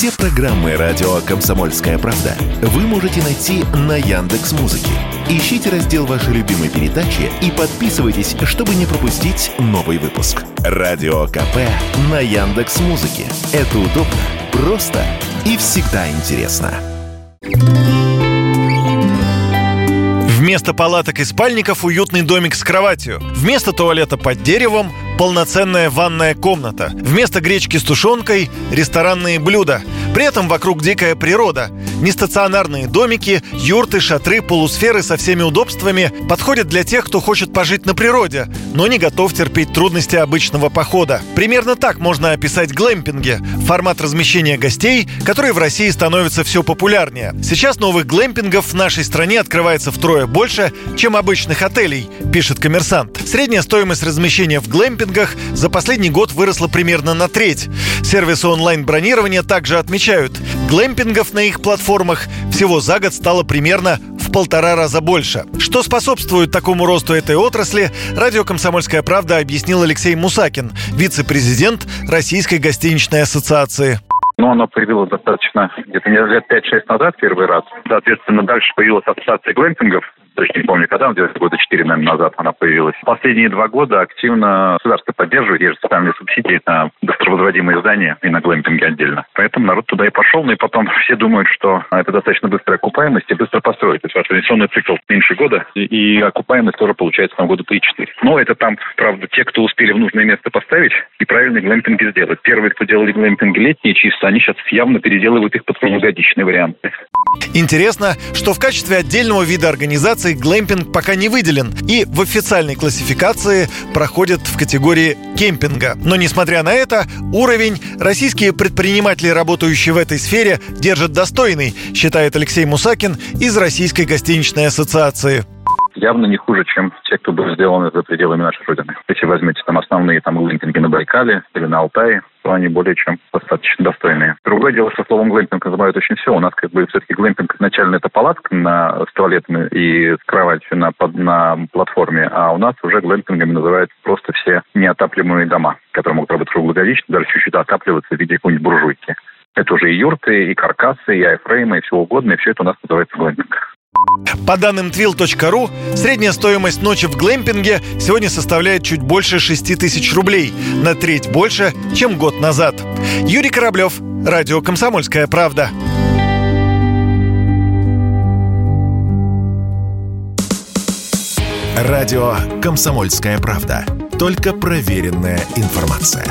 Все программы радио Комсомольская правда вы можете найти на Яндекс Музыке. Ищите раздел вашей любимой передачи и подписывайтесь, чтобы не пропустить новый выпуск. Радио КП на Яндекс Музыке. Это удобно, просто и всегда интересно. Вместо палаток и спальников уютный домик с кроватью. Вместо туалета под деревом полноценная ванная комната. Вместо гречки с тушенкой – ресторанные блюда. При этом вокруг дикая природа. Нестационарные домики, юрты, шатры, полусферы со всеми удобствами подходят для тех, кто хочет пожить на природе, но не готов терпеть трудности обычного похода. Примерно так можно описать глэмпинги – формат размещения гостей, который в России становится все популярнее. Сейчас новых глэмпингов в нашей стране открывается втрое больше, чем обычных отелей, пишет коммерсант. Средняя стоимость размещения в глэмпинг рейтингах за последний год выросла примерно на треть. Сервисы онлайн-бронирования также отмечают, глэмпингов на их платформах всего за год стало примерно в полтора раза больше. Что способствует такому росту этой отрасли, радио «Комсомольская правда» объяснил Алексей Мусакин, вице-президент Российской гостиничной ассоциации. Но оно появилось достаточно где-то лет 5-6 назад первый раз. Соответственно, дальше появилась ассоциация глэмпингов, точно не помню, когда, где-то года четыре, наверное, назад она появилась. Последние два года активно государство поддерживает, есть специальные субсидии на быстровозводимые здания и на глэмпинге отдельно. Поэтому народ туда и пошел, ну и потом все думают, что это достаточно быстрая окупаемость и быстро построить. То есть инвестиционный цикл меньше года, и, окупаемость тоже получается на года 3-4. Но это там, правда, те, кто успели в нужное место поставить правильные глэмпинги сделать. Первые, кто делали глэмпинги летние чисто, они сейчас явно переделывают их под круглогодичные варианты. Интересно, что в качестве отдельного вида организации глэмпинг пока не выделен и в официальной классификации проходит в категории кемпинга. Но несмотря на это, уровень российские предприниматели, работающие в этой сфере, держат достойный, считает Алексей Мусакин из Российской гостиничной ассоциации явно не хуже, чем те, кто был сделаны за пределами нашей Родины. Если возьмете там основные там глэмпинги на Байкале или на Алтае, то они более чем достаточно достойные. Другое дело, что словом глэмпинг называют очень все. У нас как бы все-таки глэмпинг изначально это палатка на, с туалетами и с кроватью на, под, на платформе, а у нас уже глэмпингами называют просто все неотапливаемые дома, которые могут работать круглогодично, даже чуть-чуть отапливаться в виде какой-нибудь буржуйки. Это уже и юрты, и каркасы, и айфреймы, и все угодно, и все это у нас называется глэмпинг. По данным twill.ru, средняя стоимость ночи в глэмпинге сегодня составляет чуть больше 6 тысяч рублей, на треть больше, чем год назад. Юрий Кораблев, Радио «Комсомольская правда». Радио «Комсомольская правда». Только проверенная информация.